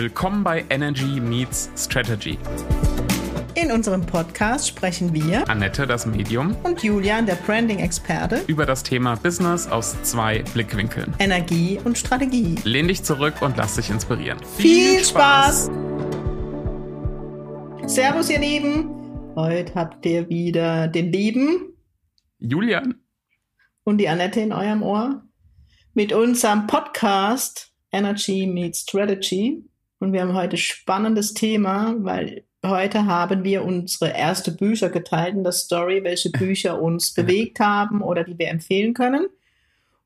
Willkommen bei Energy Meets Strategy. In unserem Podcast sprechen wir, Annette, das Medium, und Julian, der Branding-Experte, über das Thema Business aus zwei Blickwinkeln. Energie und Strategie. Lehn dich zurück und lass dich inspirieren. Viel, Viel Spaß! Servus, ihr Lieben. Heute habt ihr wieder den lieben Julian und die Annette in eurem Ohr mit unserem Podcast Energy Meets Strategy. Und wir haben heute spannendes Thema, weil heute haben wir unsere erste Bücher geteilt in der Story, welche Bücher uns bewegt haben oder die wir empfehlen können.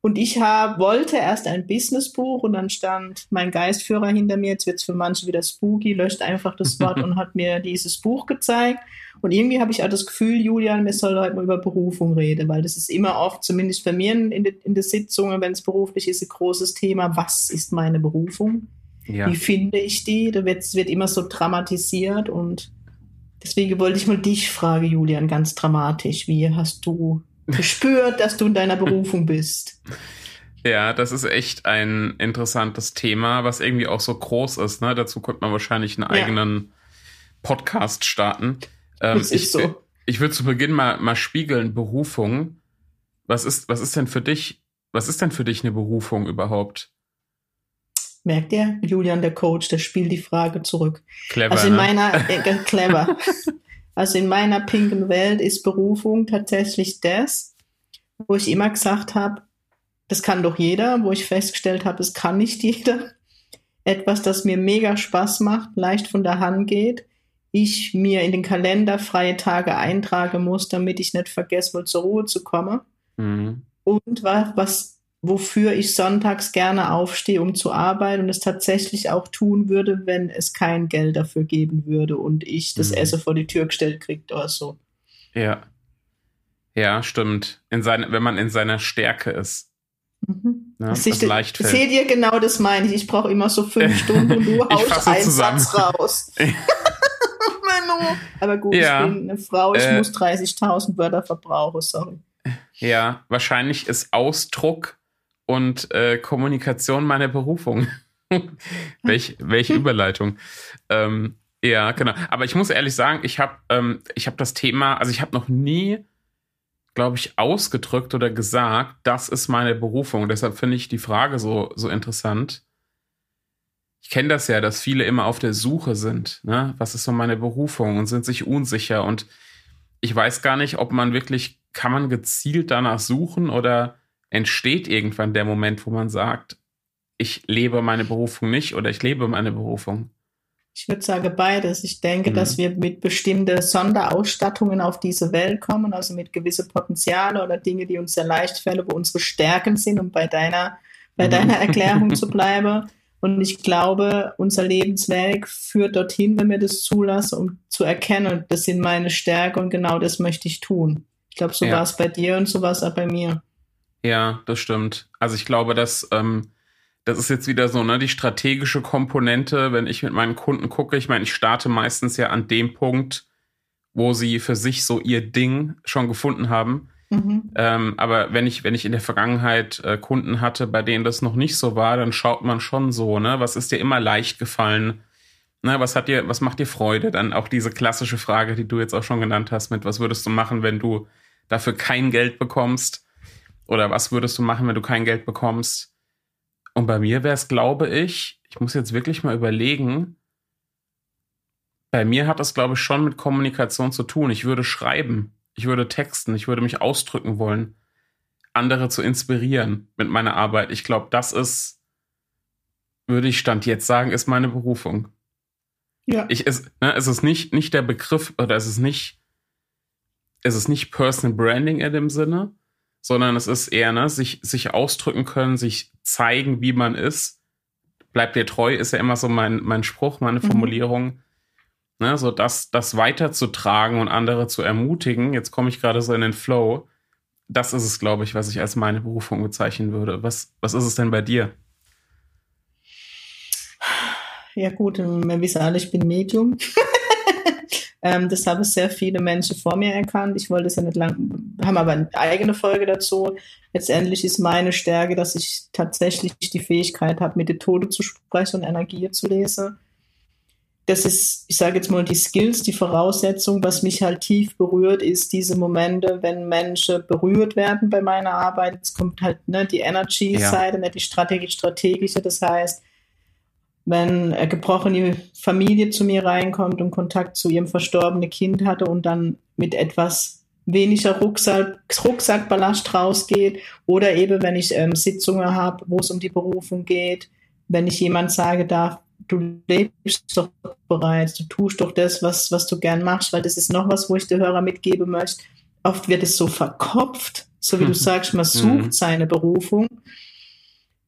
Und ich hab, wollte erst ein Businessbuch und dann stand mein Geistführer hinter mir, jetzt wird es für manche wieder spooky, löscht einfach das Wort und hat mir dieses Buch gezeigt. Und irgendwie habe ich auch das Gefühl, Julian, wir sollen heute mal über Berufung reden, weil das ist immer oft, zumindest bei mir in, de, in der Sitzung, wenn es beruflich ist, ein großes Thema. Was ist meine Berufung? Ja. Wie finde ich die? Da wird, wird immer so dramatisiert und deswegen wollte ich mal dich fragen, Julian, ganz dramatisch. Wie hast du gespürt, dass du in deiner Berufung bist? Ja, das ist echt ein interessantes Thema, was irgendwie auch so groß ist. Ne? Dazu könnte man wahrscheinlich einen ja. eigenen Podcast starten. Ähm, das ist ich, so. Ich würde zu Beginn mal, mal spiegeln, Berufung. Was ist, was ist denn für dich, was ist denn für dich eine Berufung überhaupt? Merkt ihr? Julian, der Coach, der spielt die Frage zurück. Clever. Also in ne? meiner, äh, clever. also in meiner pinken Welt ist Berufung tatsächlich das, wo ich immer gesagt habe, das kann doch jeder, wo ich festgestellt habe, es kann nicht jeder. Etwas, das mir mega Spaß macht, leicht von der Hand geht, ich mir in den Kalender freie Tage eintragen muss, damit ich nicht vergesse, wohl zur Ruhe zu kommen. Mhm. Und was, was, wofür ich sonntags gerne aufstehe, um zu arbeiten und es tatsächlich auch tun würde, wenn es kein Geld dafür geben würde und ich das mhm. Essen vor die Tür gestellt kriegt oder so. Ja. Ja, stimmt. In seine, wenn man in seiner Stärke ist. Mhm. Ja, das, das leicht fällt. Seht ihr genau das meine ich. Ich brauche immer so fünf Stunden und du haust einen zusammen. Satz raus. Aber gut, ja. ich bin eine Frau, ich äh, muss 30.000 Wörter verbrauchen, sorry. Ja, wahrscheinlich ist Ausdruck und äh, Kommunikation meine Berufung. Welch, welche Überleitung. Ähm, ja, genau. Aber ich muss ehrlich sagen, ich habe ähm, hab das Thema, also ich habe noch nie, glaube ich, ausgedrückt oder gesagt, das ist meine Berufung. Deshalb finde ich die Frage so, so interessant ich kenne das ja, dass viele immer auf der Suche sind. Ne? Was ist so meine Berufung und sind sich unsicher. Und ich weiß gar nicht, ob man wirklich, kann man gezielt danach suchen oder entsteht irgendwann der Moment, wo man sagt, ich lebe meine Berufung nicht oder ich lebe meine Berufung? Ich würde sagen beides. Ich denke, mhm. dass wir mit bestimmten Sonderausstattungen auf diese Welt kommen, also mit gewisse Potenziale oder Dinge, die uns sehr leicht fällen, wo unsere Stärken sind, um bei deiner, bei mhm. deiner Erklärung zu bleiben. Und ich glaube, unser Lebensweg führt dorthin, wenn wir das zulassen, um zu erkennen, das sind meine Stärke und genau das möchte ich tun. Ich glaube, so ja. war es bei dir und so war es auch bei mir. Ja, das stimmt. Also ich glaube, dass ähm, das ist jetzt wieder so, ne, die strategische Komponente, wenn ich mit meinen Kunden gucke, ich meine, ich starte meistens ja an dem Punkt, wo sie für sich so ihr Ding schon gefunden haben. Mhm. Ähm, aber wenn ich, wenn ich in der Vergangenheit äh, Kunden hatte, bei denen das noch nicht so war, dann schaut man schon so, ne, was ist dir immer leicht gefallen? Ne, was hat dir, was macht dir Freude? Dann auch diese klassische Frage, die du jetzt auch schon genannt hast, mit was würdest du machen, wenn du dafür kein Geld bekommst? Oder was würdest du machen, wenn du kein Geld bekommst? Und bei mir wäre es, glaube ich, ich muss jetzt wirklich mal überlegen, bei mir hat das, glaube ich, schon mit Kommunikation zu tun. Ich würde schreiben. Ich würde texten, ich würde mich ausdrücken wollen, andere zu inspirieren mit meiner Arbeit. Ich glaube, das ist, würde ich Stand jetzt sagen, ist meine Berufung. Ja. Ich, es, ne, es ist nicht, nicht der Begriff oder es ist nicht, es ist nicht Personal Branding in dem Sinne, sondern es ist eher, ne, sich, sich ausdrücken können, sich zeigen, wie man ist. Bleibt dir treu, ist ja immer so mein, mein Spruch, meine mhm. Formulierung ne, so das, das weiterzutragen und andere zu ermutigen. Jetzt komme ich gerade so in den Flow. Das ist es, glaube ich, was ich als meine Berufung bezeichnen würde. Was, was ist es denn bei dir? Ja, gut, wir wissen alle, ich bin Medium. Ähm, das haben sehr viele Menschen vor mir erkannt. Ich wollte es ja nicht lang, haben aber eine eigene Folge dazu. Letztendlich ist meine Stärke, dass ich tatsächlich die Fähigkeit habe, mit den Tode zu sprechen und Energie zu lesen. Das ist, ich sage jetzt mal, die Skills, die Voraussetzung, was mich halt tief berührt, ist diese Momente, wenn Menschen berührt werden bei meiner Arbeit. Es kommt halt ne, die Energy-Seite, ja. nicht die strategisch-strategische. Das heißt, wenn eine gebrochene Familie zu mir reinkommt und Kontakt zu ihrem verstorbenen Kind hatte und dann mit etwas weniger Rucksack, Rucksackballast rausgeht oder eben wenn ich ähm, Sitzungen habe, wo es um die Berufung geht, wenn ich jemand sage darf, du lebst doch bereits, du tust doch das, was, was du gern machst, weil das ist noch was, wo ich der Hörer mitgeben möchte. Oft wird es so verkopft, so wie du sagst, man sucht mhm. seine Berufung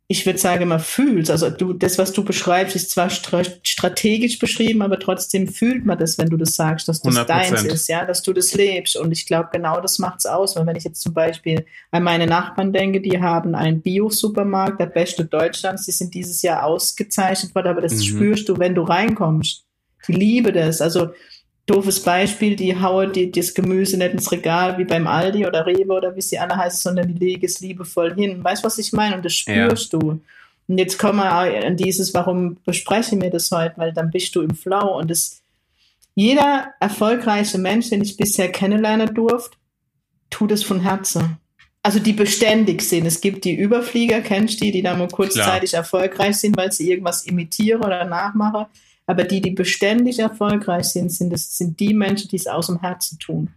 ich würde sagen, man fühlt. Also du, das, was du beschreibst, ist zwar strategisch beschrieben, aber trotzdem fühlt man das, wenn du das sagst, dass das 100%. deins ist, ja, dass du das lebst. Und ich glaube, genau das macht's aus. Weil wenn ich jetzt zum Beispiel an meine Nachbarn denke, die haben einen Bio-Supermarkt, der beste Deutschlands, die sind dieses Jahr ausgezeichnet worden, aber das mhm. spürst du, wenn du reinkommst. Die liebe das. Also doofes Beispiel, die hauen die, das Gemüse nicht ins Regal wie beim Aldi oder Rewe oder wie sie alle heißen, sondern die legen es liebevoll hin. Weißt du, was ich meine? Und das spürst ja. du. Und jetzt kommen wir an dieses, warum bespreche ich mir das heute? Weil dann bist du im Flow und das, jeder erfolgreiche Mensch, den ich bisher kennenlernen durfte, tut es von Herzen. Also die beständig sind. Es gibt die Überflieger, kennst du die, die da mal kurzzeitig Klar. erfolgreich sind, weil sie irgendwas imitieren oder nachmachen. Aber die, die beständig erfolgreich sind, sind, das, sind die Menschen, die es aus dem Herzen tun.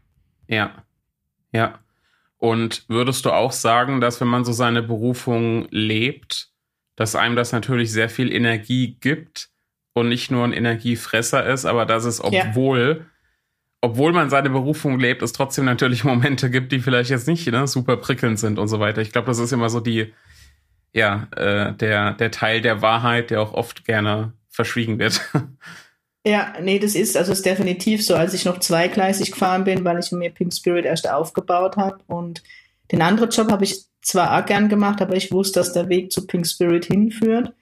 Ja, ja. Und würdest du auch sagen, dass wenn man so seine Berufung lebt, dass einem das natürlich sehr viel Energie gibt und nicht nur ein Energiefresser ist, aber dass es, obwohl, ja. obwohl man seine Berufung lebt, es trotzdem natürlich Momente gibt, die vielleicht jetzt nicht ne, super prickelnd sind und so weiter. Ich glaube, das ist immer so die, ja, äh, der, der Teil der Wahrheit, der auch oft gerne verschwiegen wird. Ja, nee, das ist, also ist definitiv so. Als ich noch zweigleisig gefahren bin, weil ich mir Pink Spirit erst aufgebaut habe und den anderen Job habe ich zwar auch gern gemacht, aber ich wusste, dass der Weg zu Pink Spirit hinführt.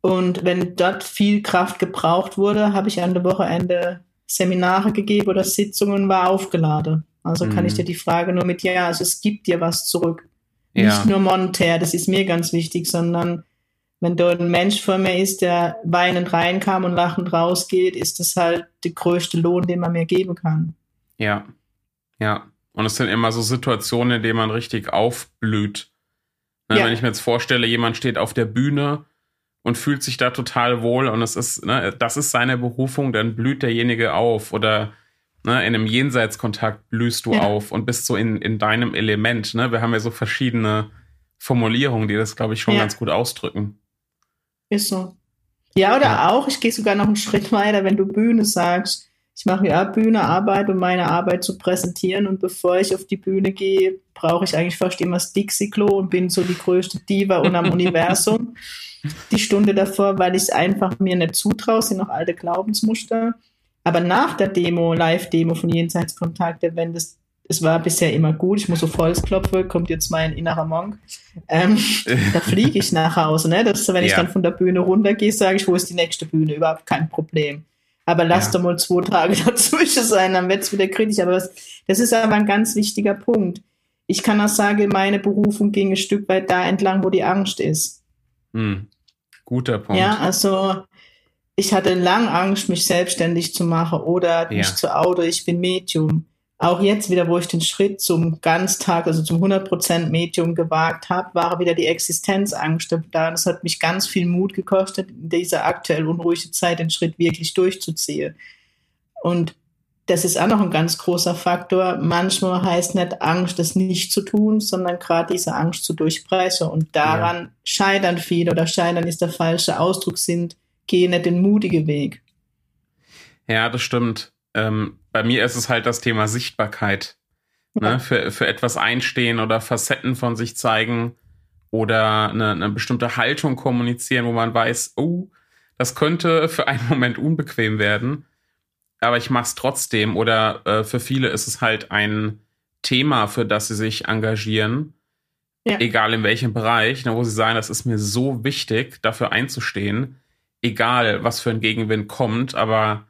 Und wenn dort viel Kraft gebraucht wurde, habe ich an der Wochenende Seminare gegeben oder Sitzungen war aufgeladen. Also mhm. kann ich mhm. dir die Frage nur mit Ja, also es gibt dir was zurück. Ja. Nicht nur monetär, das ist mir ganz wichtig, sondern wenn dort ein Mensch vor mir ist, der weinend reinkam und lachend rausgeht, ist das halt der größte Lohn, den man mir geben kann. Ja, ja. Und es sind immer so Situationen, in denen man richtig aufblüht. Ne, ja. Wenn ich mir jetzt vorstelle, jemand steht auf der Bühne und fühlt sich da total wohl und es ist, ne, das ist seine Berufung, dann blüht derjenige auf oder ne, in einem Jenseitskontakt blühst du ja. auf und bist so in, in deinem Element. Ne? Wir haben ja so verschiedene Formulierungen, die das, glaube ich, schon ja. ganz gut ausdrücken. Ist so. Ja, oder ja. auch, ich gehe sogar noch einen Schritt weiter, wenn du Bühne sagst. Ich mache ja Bühnearbeit, um meine Arbeit zu präsentieren. Und bevor ich auf die Bühne gehe, brauche ich eigentlich fast immer das Dixie-Klo und bin so die größte Diva und am Universum. Die Stunde davor, weil ich es einfach mir nicht zutraue, sind noch alte Glaubensmuster. Aber nach der Demo, Live-Demo von Jenseitskontakte, wenn das es war bisher immer gut, ich muss auf Holz klopfen, kommt jetzt mein innerer Monk. Ähm, da fliege ich nach Hause. Ne? Das, wenn ja. ich dann von der Bühne runtergehe, sage ich, wo ist die nächste Bühne? Überhaupt kein Problem. Aber lass ja. doch mal zwei Tage dazwischen sein, dann wird es wieder kritisch. Aber das, das ist aber ein ganz wichtiger Punkt. Ich kann auch sagen, meine Berufung ging ein Stück weit da entlang, wo die Angst ist. Hm. Guter Punkt. Ja, also ich hatte lang Angst, mich selbstständig zu machen oder ja. mich zu Auto, ich bin Medium auch jetzt wieder, wo ich den Schritt zum Ganztag, also zum 100% Medium gewagt habe, war wieder die Existenzangst da. Das hat mich ganz viel Mut gekostet, in dieser aktuell unruhigen Zeit den Schritt wirklich durchzuziehen. Und das ist auch noch ein ganz großer Faktor. Manchmal heißt nicht Angst, das nicht zu tun, sondern gerade diese Angst zu durchbrechen. Und daran ja. scheitern viele oder scheitern ist der falsche Ausdruck, sind, gehen nicht den mutigen Weg. Ja, das stimmt. Ähm, bei mir ist es halt das Thema Sichtbarkeit. Ne? Ja. Für, für etwas einstehen oder Facetten von sich zeigen oder eine, eine bestimmte Haltung kommunizieren, wo man weiß, oh, das könnte für einen Moment unbequem werden, aber ich mache es trotzdem. Oder äh, für viele ist es halt ein Thema, für das sie sich engagieren, ja. egal in welchem Bereich, ne, wo sie sagen, das ist mir so wichtig, dafür einzustehen, egal was für ein Gegenwind kommt, aber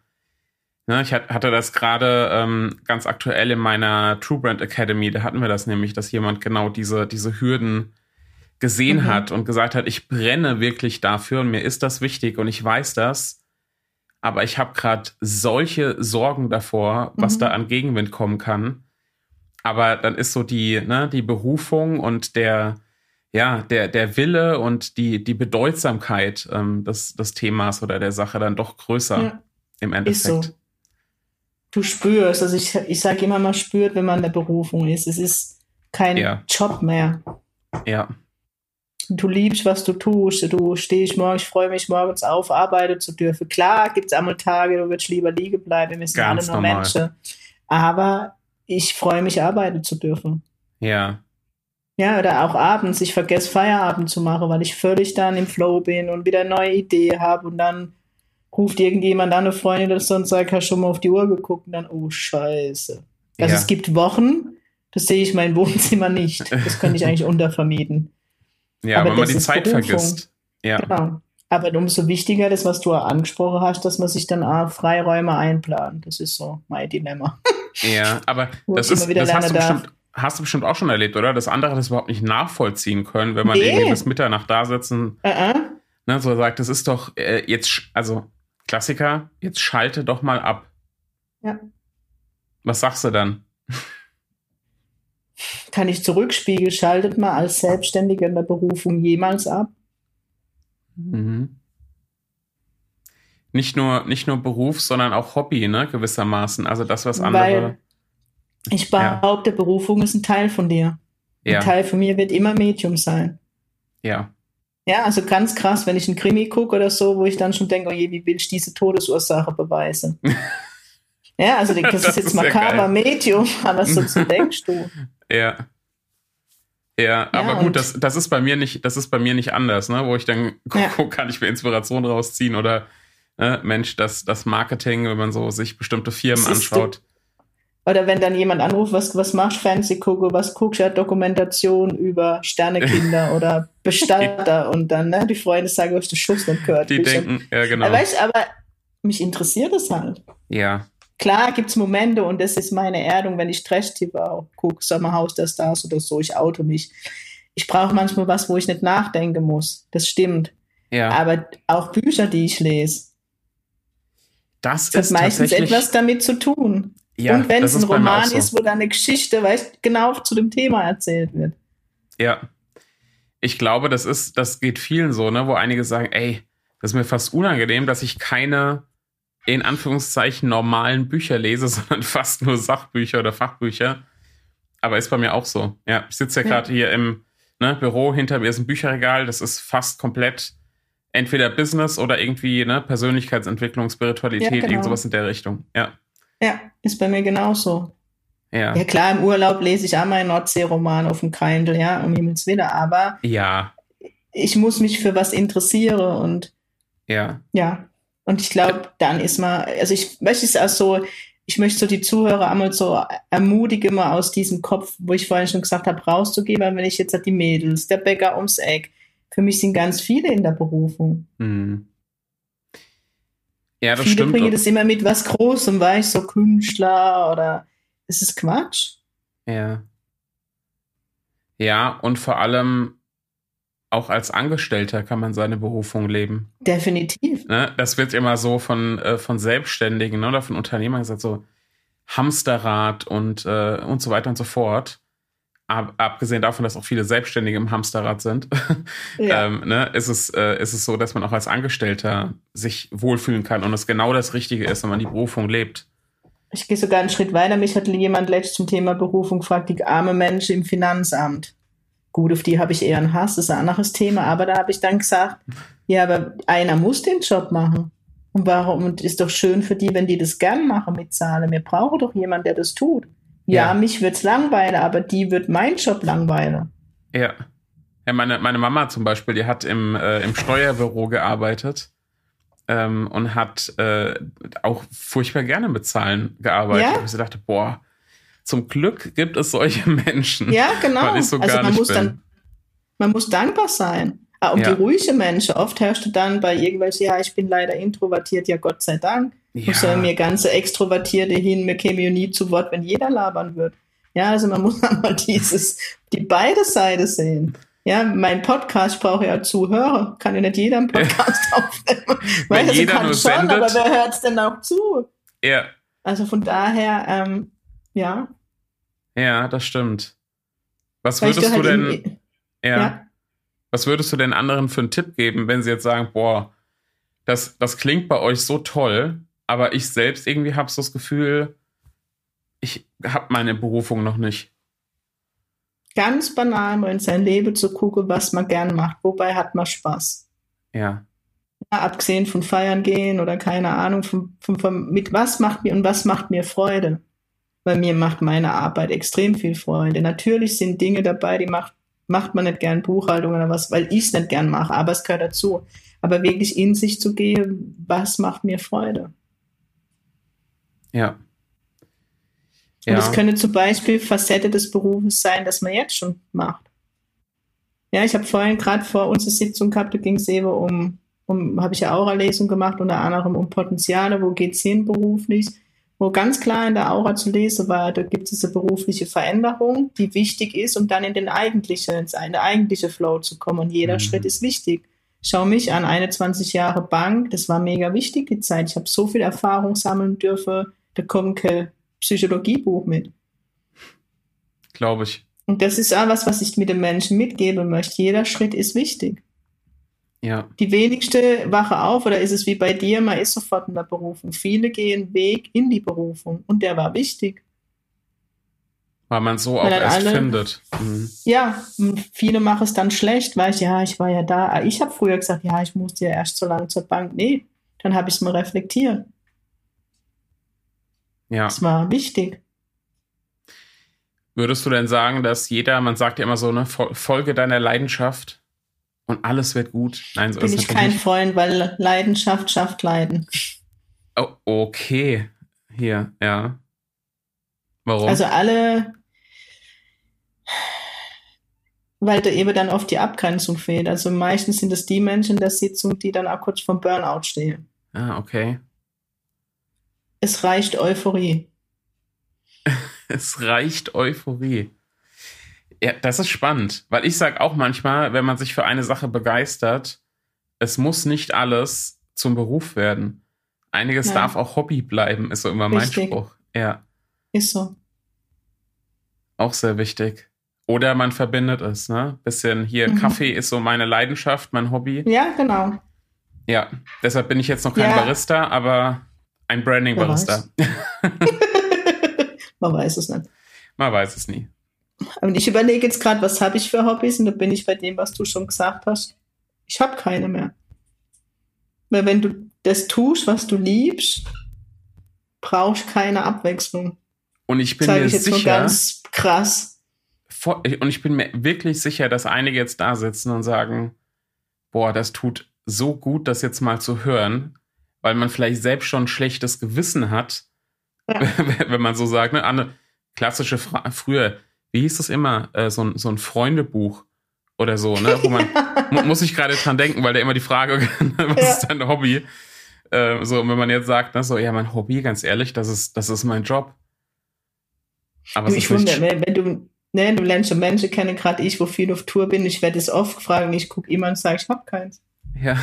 Ne, ich hatte das gerade ähm, ganz aktuell in meiner True Brand Academy, da hatten wir das nämlich, dass jemand genau diese, diese Hürden gesehen mhm. hat und gesagt hat, ich brenne wirklich dafür und mir ist das wichtig und ich weiß das, aber ich habe gerade solche Sorgen davor, was mhm. da an Gegenwind kommen kann. Aber dann ist so die, ne, die Berufung und der, ja, der, der Wille und die, die Bedeutsamkeit ähm, des, des Themas oder der Sache dann doch größer ja. im Endeffekt. Ist so du spürst, also ich, ich sage immer, man spürt, wenn man in der Berufung ist. Es ist kein ja. Job mehr. Ja. Du liebst, was du tust. Du stehst morgens, ich freue mich morgens auf, arbeiten zu dürfen. Klar gibt es einmal Tage, du würdest lieber liegen bleiben. Wir sind Ganz alle nur normal. Menschen. Aber ich freue mich, arbeiten zu dürfen. Ja. Ja, oder auch abends. Ich vergesse Feierabend zu machen, weil ich völlig dann im Flow bin und wieder neue Idee habe und dann ruft irgendjemand an, eine Freundin oder so und sagt, hast schon mal auf die Uhr geguckt und dann, oh Scheiße. Also ja. es gibt Wochen, das sehe ich mein Wohnzimmer nicht. Das könnte ich eigentlich untervermieten. Ja, aber wenn man die Zeit Berufung. vergisst. Ja. Genau. Aber umso wichtiger das, was du angesprochen hast, dass man sich dann auch Freiräume einplant. Das ist so mein Dilemma. Ja, aber das, ist, das hast, du bestimmt, hast du bestimmt auch schon erlebt, oder? Dass andere das überhaupt nicht nachvollziehen können, wenn man nee. irgendwie bis Mitternacht da sitzen. Uh -uh. Ne, so sagt, das ist doch äh, jetzt, also Klassiker, jetzt schalte doch mal ab. Ja. Was sagst du dann? Kann ich zurückspiegeln, schaltet mal als Selbstständiger in der Berufung jemals ab? Mhm. Nicht nur, nicht nur Beruf, sondern auch Hobby, ne, gewissermaßen. Also das, was andere. Weil ich behaupte, ja. Berufung ist ein Teil von dir. Ja. Ein Teil von mir wird immer Medium sein. Ja. Ja, also ganz krass, wenn ich einen Krimi gucke oder so, wo ich dann schon denke, oh je, wie will ich diese Todesursache beweisen? ja, also das, das ist jetzt ist makaber ja Medium, aber so denkst du. Ja. Ja, aber ja, gut, das, das ist bei mir nicht, das ist bei mir nicht anders, ne? Wo ich dann gucke, ja. kann ich mir Inspiration rausziehen oder ne, Mensch, das, das Marketing, wenn man so sich bestimmte Firmen anschaut. Oder wenn dann jemand anruft, was, was machst Fancy gucke, was guckst du ja Dokumentation über Sternekinder oder Bestatter und dann, ne, die Freunde sagen, was du Schuss nicht gehört. Die denken, ja, genau. Aber, weißt, aber mich interessiert es halt. Ja. Klar gibt's Momente und das ist meine Erdung, wenn ich Trash-TV gucke, Sommerhaus der Stars oder so, ich auto mich. Ich brauche manchmal was, wo ich nicht nachdenken muss. Das stimmt. Ja. Aber auch Bücher, die ich lese, das, das hat meistens etwas damit zu tun. Ja, und wenn es ein Roman so. ist, wo da eine Geschichte weißt, genau zu dem Thema erzählt wird. Ja. Ich glaube, das ist, das geht vielen so, ne, wo einige sagen, ey, das ist mir fast unangenehm, dass ich keine in Anführungszeichen normalen Bücher lese, sondern fast nur Sachbücher oder Fachbücher. Aber ist bei mir auch so. Ja, ich sitze ja gerade hier im ne, Büro, hinter mir ist ein Bücherregal, das ist fast komplett entweder Business oder irgendwie ne, Persönlichkeitsentwicklung, Spiritualität, ja, genau. irgend sowas in der Richtung. Ja. Ja, ist bei mir genauso. Ja. ja, klar, im Urlaub lese ich auch mal einen Nordsee-Roman auf dem Kindle, ja, um Himmels Willen, aber ja. ich muss mich für was interessieren und ja. Ja. Und ich glaube, dann ist man, also ich möchte es auch so, ich möchte so die Zuhörer einmal so ermutigen, mal aus diesem Kopf, wo ich vorhin schon gesagt habe, rauszugehen, weil wenn ich jetzt die Mädels, der Bäcker ums Eck, für mich sind ganz viele in der Berufung. Mhm. Ja, das Viele stimmt. bringen das immer mit was Großem, weißt so Künstler oder es ist Quatsch. Ja. Ja, und vor allem auch als Angestellter kann man seine Berufung leben. Definitiv. Ne? Das wird immer so von, äh, von Selbstständigen ne, oder von Unternehmern gesagt, so Hamsterrad und, äh, und so weiter und so fort ab, abgesehen davon, dass auch viele Selbstständige im Hamsterrad sind, ja. ähm, ne, ist, es, äh, ist es so, dass man auch als Angestellter sich wohlfühlen kann und es genau das Richtige ist, wenn man die Berufung lebt. Ich gehe sogar einen Schritt weiter. Mich hat jemand letztens zum Thema Berufung gefragt, die arme Menschen im Finanzamt. Gut, auf die habe ich eher einen Hass, das ist ein anderes Thema, aber da habe ich dann gesagt, ja, aber einer muss den Job machen. Und warum und ist doch schön für die, wenn die das gern machen mit Zahlen. Wir brauchen doch jemanden, der das tut. Ja, ja. mich wird's langweilen, aber die wird mein Job langweilen. Ja. Ja, meine, meine Mama zum Beispiel, die hat im, äh, im Steuerbüro gearbeitet ähm, und hat äh, auch furchtbar gerne mit Zahlen gearbeitet. Ja? Und ich dachte, boah, zum Glück gibt es solche Menschen. Ja, genau. So also man muss bin. dann, man muss dankbar sein. Ah, und Ja. die ruhige Menschen, oft du dann bei irgendwelchen, ja, ich bin leider introvertiert, ja, Gott sei Dank. Ja. Wo sollen mir ganze Extrovertierte hin, mir käme ja nie zu Wort, wenn jeder labern wird. Ja, also man muss einmal dieses, die beide Seiten sehen. Ja, mein Podcast, ich brauche ja Zuhörer. Kann ja nicht jeder einen Podcast aufnehmen. Wenn Weil jeder kann nur schon, sendet. aber wer hört es denn auch zu? Ja, Also von daher, ähm, ja. ja, das stimmt. Was Weil würdest du halt denn, ja, ja. Was würdest du denn anderen für einen Tipp geben, wenn sie jetzt sagen, boah, das, das klingt bei euch so toll, aber ich selbst irgendwie habe so das Gefühl, ich habe meine Berufung noch nicht. ganz banal mal in sein Leben zu gucken, was man gern macht. Wobei hat man Spaß. Ja, Ja, abgesehen von Feiern gehen oder keine Ahnung, von, von, von, mit was macht mir und was macht mir Freude. Weil mir macht meine Arbeit extrem viel Freude. Natürlich sind Dinge dabei, die macht, macht man nicht gern Buchhaltung oder was, weil ich es nicht gern mache, aber es gehört dazu. Aber wirklich in sich zu gehen, was macht mir Freude? ja. Und Ja, es könnte zum Beispiel Facette des Berufes sein, das man jetzt schon macht. Ja, ich habe vorhin gerade vor unserer Sitzung gehabt, da ging es eben um, um habe ich ja Aura-Lesung gemacht, unter anderem um Potenziale, wo geht's hin beruflich, wo ganz klar in der Aura zu lesen war, da gibt es eine berufliche Veränderung, die wichtig ist, um dann in den eigentlichen, ins eine eigentliche Flow zu kommen. Und jeder Mhm. Schritt ist wichtig. Schau mich an, 21 Jahre Bank, das war mega wichtig, die Zeit. Ich habe so viel Erfahrung sammeln dürfen, da kommt kein Psychologiebuch mit. glaube ich. Und das ist auch was, was ich mit den Menschen mitgeben möchte. Jeder Schritt ist wichtig. Ja, Die wenigste wache auf, oder ist es wie bei dir, man ist sofort in der Berufung. Viele gehen Weg in die Berufung und der war wichtig. weil man so auch Weil erst alle- findet. Mhm. Ja, viele machen es dann schlecht, weil ich, ja, ich war ja da. Ah, Ich habe früher gesagt, ja, ich musste ja erst so lange zur Bank. Nee, dann habe ich es mal reflektiert. Ja. Es war wichtig. Würdest du denn sagen, dass jeder, man sagt ja immer so, ne, Fol- Folge deiner Leidenschaft und alles wird gut? Nein, so Bin ist ich kein nicht. Freund, weil Leidenschaft schafft Leiden. Oh, okay. Hier, ja. Warum? Also alle, weil da eben dann oft die Abgrenzung fehlt. Also meistens sind es die Menschen in der Sitzung, die dann auch kurz vom Burnout stehen. ah, okay. Es reicht Euphorie. Es reicht Euphorie. Ja, das ist spannend, weil ich sage auch manchmal, wenn man sich für eine Sache begeistert, es muss nicht alles zum Beruf werden. Einiges Nein. darf auch Hobby bleiben, ist so immer mein Richtig. Spruch. Ja, Ist so. auch sehr wichtig. Oder man verbindet es, ne? Bisschen hier, Mhm. Kaffee ist so meine Leidenschaft, mein Hobby. Ja, genau. Ja, deshalb bin ich jetzt noch kein Ja. Barista, aber ein Branding-Barista. Man weiß es nicht. Man weiß es nie. Und ich überlege jetzt gerade, was habe ich für Hobbys? Und da bin ich bei dem, was du schon gesagt hast. Ich habe keine mehr. Weil wenn du das tust, was du liebst, brauchst keine Abwechslung. Und ich bin Sage mir ich jetzt sicher, ganz krass. und ich bin mir wirklich sicher, dass einige jetzt da sitzen und sagen, boah, das tut so gut, das jetzt mal zu hören, weil man vielleicht selbst schon ein schlechtes Gewissen hat, Ja. wenn man so sagt, ne? Anne, klassische Fra früher, wie hieß das immer, äh, so, ein, so ein Freundebuch oder so, ne? Wo man, mu muss ich gerade dran denken, weil da immer die Frage, was Ja. ist dein Hobby? Äh, so, und wenn man jetzt sagt, ne, so, ja, mein Hobby, ganz ehrlich, das ist, das ist mein Job. Aber es ich wundere, wenn, wenn du, ne, du lernst schon Menschen kennen, gerade ich, wo viel auf Tour bin, ich werde es oft gefragt und ich gucke immer und sage, ich habe keins. ja,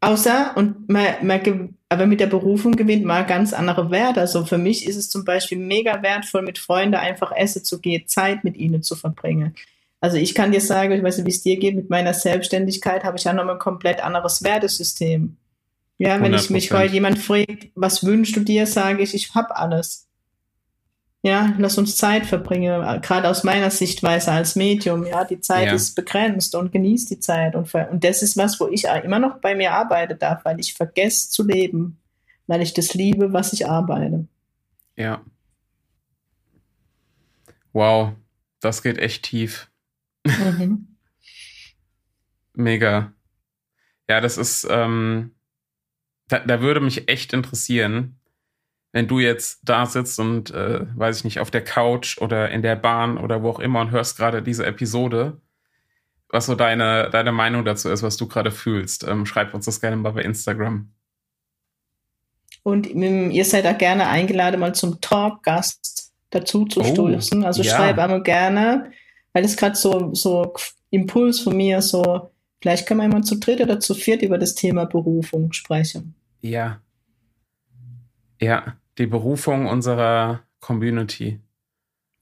Außer, und man, man, aber mit der Berufung gewinnt man ganz andere Werte. Also für mich ist es zum Beispiel mega wertvoll, mit Freunden einfach essen zu gehen, Zeit mit ihnen zu verbringen. Also ich kann dir sagen, ich weiß nicht, wie es dir geht, mit meiner Selbstständigkeit habe ich ja nochmal ein komplett anderes Wertesystem. Ja, wenn ich mich 100%. heute jemand fragt, was wünschst du dir, sage ich, ich habe alles. Ja, lass uns Zeit verbringen, gerade aus meiner Sichtweise als Medium. Ja, die Zeit Ja. ist begrenzt und genieß die Zeit. Und, und das ist was, wo ich immer noch bei mir arbeiten darf, weil ich vergesse zu leben, weil ich das liebe, was ich arbeite. Ja. Wow, das geht echt tief. Mhm. Mega. Ja, das ist, ähm, da, da würde mich echt interessieren, wenn du jetzt da sitzt und, äh, weiß ich nicht, auf der Couch oder in der Bahn oder wo auch immer und hörst gerade diese Episode. was so deine, deine Meinung dazu ist, was du gerade fühlst. Ähm, schreib uns das gerne mal bei Instagram. Und ihr seid auch gerne eingeladen, mal zum Talk-Gast dazu zu oh, stoßen. Also ja. schreib einmal gerne, weil es gerade so, so Impuls von mir, so, vielleicht können wir mal zu dritt oder zu viert über das Thema Berufung sprechen. Ja. Ja, die Berufung unserer Community.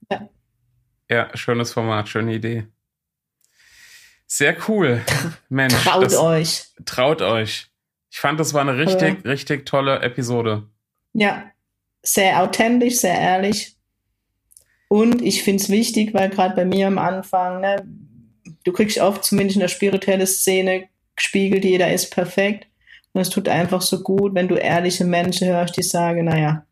Ja. Ja, schönes Format, schöne Idee. Sehr cool. Mensch. Traut das, euch. Traut euch. Ich fand, das war eine richtig, ja. richtig tolle Episode. Ja, sehr authentisch, sehr ehrlich. Und ich finde es wichtig, weil gerade bei mir am Anfang, ne, du kriegst oft zumindest in der spirituellen Szene gespiegelt, jeder ist perfekt. Und es tut einfach so gut, wenn du ehrliche Menschen hörst, die sagen, naja,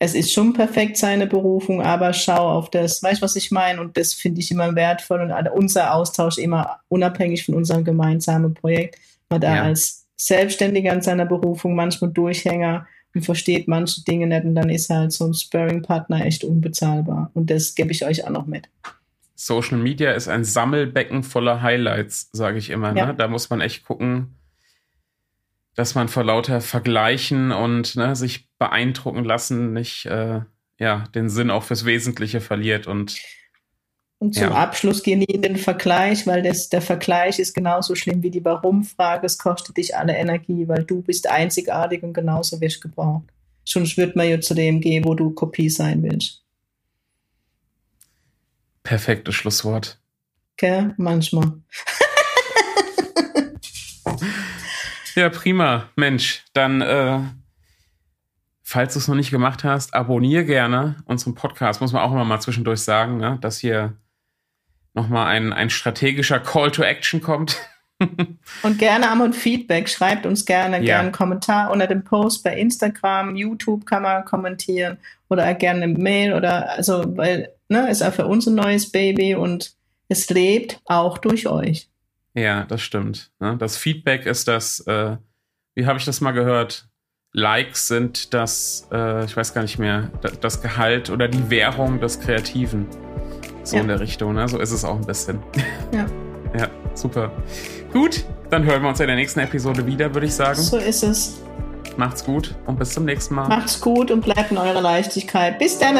es ist schon perfekt seine Berufung, aber schau auf das, weißt du, was ich meine? Und das finde ich immer wertvoll und unser Austausch immer unabhängig von unserem gemeinsamen Projekt. Man da ja. als Selbstständiger an seiner Berufung manchmal Durchhänger und versteht manche Dinge nicht und dann ist halt so ein Sparring-Partner echt unbezahlbar. Und das gebe ich euch auch noch mit. Social Media ist ein Sammelbecken voller Highlights, sage ich immer. Ne? Ja. Ne? Da muss man echt gucken, dass man vor lauter Vergleichen und ne, sich beeindrucken lassen nicht äh, ja, den Sinn auch fürs Wesentliche verliert. Und, und zum ja. Abschluss gehen die in den Vergleich, weil das, der Vergleich ist genauso schlimm wie die Warum-Frage. Es kostet dich alle Energie, weil du bist einzigartig und genauso wirst gebraucht. Sonst wird man ja zu dem gehen, wo du Kopie sein willst. Perfektes Schlusswort. Okay, manchmal. Ja, prima. Mensch, dann, äh, falls du es noch nicht gemacht hast, abonniere gerne unseren Podcast. Muss man auch immer mal zwischendurch sagen, ne? dass hier nochmal ein, ein strategischer Call to Action kommt. und gerne am und Feedback. Schreibt uns gerne, ja. gerne einen Kommentar unter dem Post bei Instagram, YouTube kann man kommentieren oder gerne eine Mail oder also, weil, ne, ist auch für uns ein neues Baby und es lebt auch durch euch. Ja, das stimmt. Ne? Das Feedback ist das, äh, wie habe ich das mal gehört? Likes sind das, äh, ich weiß gar nicht mehr, das Gehalt oder die Währung des Kreativen. So ja. in der Richtung, ne? So ist es auch ein bisschen. Ja. ja, super. Gut, dann hören wir uns in der nächsten Episode wieder, würde ich sagen. So ist es. Macht's gut und bis zum nächsten Mal. Macht's gut und bleibt in eurer Leichtigkeit. Bis dann.